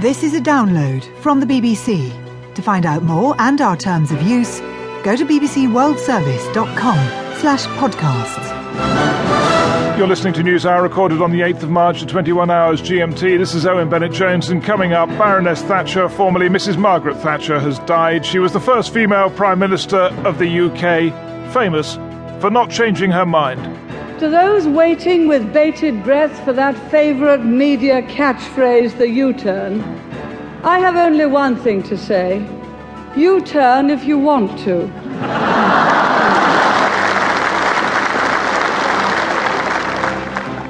This is a download from the BBC. To find out more and our terms of use, go to bbcworldservice.com slash podcasts. You're listening to News Hour recorded on the 8th of March at 21 hours GMT. This is Owen Bennett Jones, and coming up, Baroness Thatcher, formerly Mrs. Margaret Thatcher, has died. She was the first female Prime Minister of the UK, famous for not changing her mind. To those waiting with bated breath for that favourite media catchphrase, the U turn, I have only one thing to say U turn if you want to.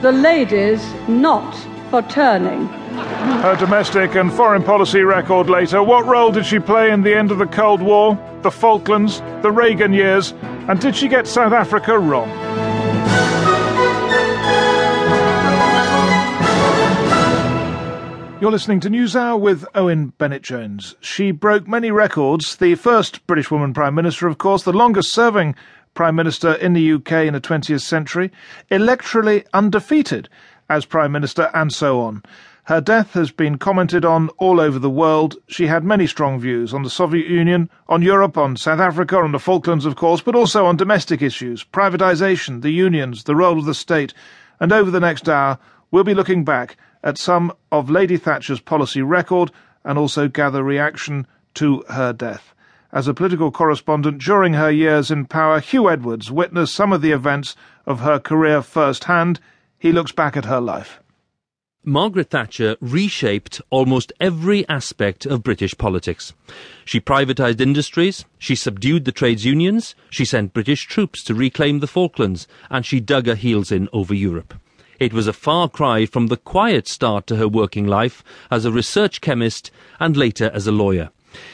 the ladies not for turning. Her domestic and foreign policy record later. What role did she play in the end of the Cold War, the Falklands, the Reagan years, and did she get South Africa wrong? You're listening to NewsHour with Owen Bennett Jones. She broke many records. The first British woman Prime Minister, of course, the longest serving Prime Minister in the UK in the 20th century, electorally undefeated as Prime Minister, and so on. Her death has been commented on all over the world. She had many strong views on the Soviet Union, on Europe, on South Africa, on the Falklands, of course, but also on domestic issues, privatisation, the unions, the role of the state. And over the next hour, we'll be looking back at some of Lady Thatcher's policy record and also gather reaction to her death. As a political correspondent during her years in power, Huw Edwards witnessed some of the events of her career firsthand. He looks back at her life. Margaret Thatcher reshaped almost every aspect of British politics. She privatised industries, she subdued the trades unions, she sent British troops to reclaim the Falklands, and she dug her heels in over Europe. It was a far cry from the quiet start to her working life as a research chemist and later as a lawyer.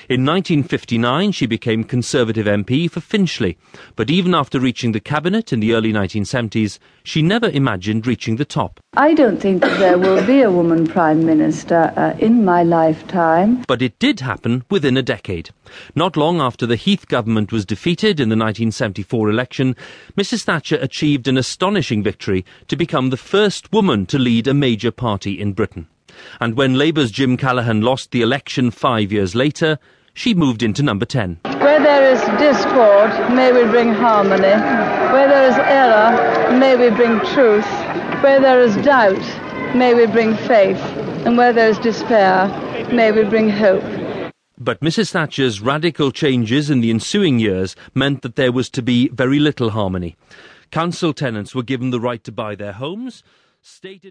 In 1959, she became Conservative MP for Finchley, but even after reaching the cabinet in the early 1970s, she never imagined reaching the top. I don't think that there will be a woman Prime Minister uh, in my lifetime. But it did happen within a decade. Not long after the Heath government was defeated in the 1974 election, Mrs Thatcher achieved an astonishing victory to become the first woman to lead a major party in Britain and when Labour's Jim Callaghan lost the election five years later, she moved into number 10. Where there is discord, may we bring harmony. Where there is error, may we bring truth. Where there is doubt, may we bring faith. And where there is despair, may we bring hope. But Mrs. Thatcher's radical changes in the ensuing years meant that there was to be very little harmony. Council tenants were given the right to buy their homes. State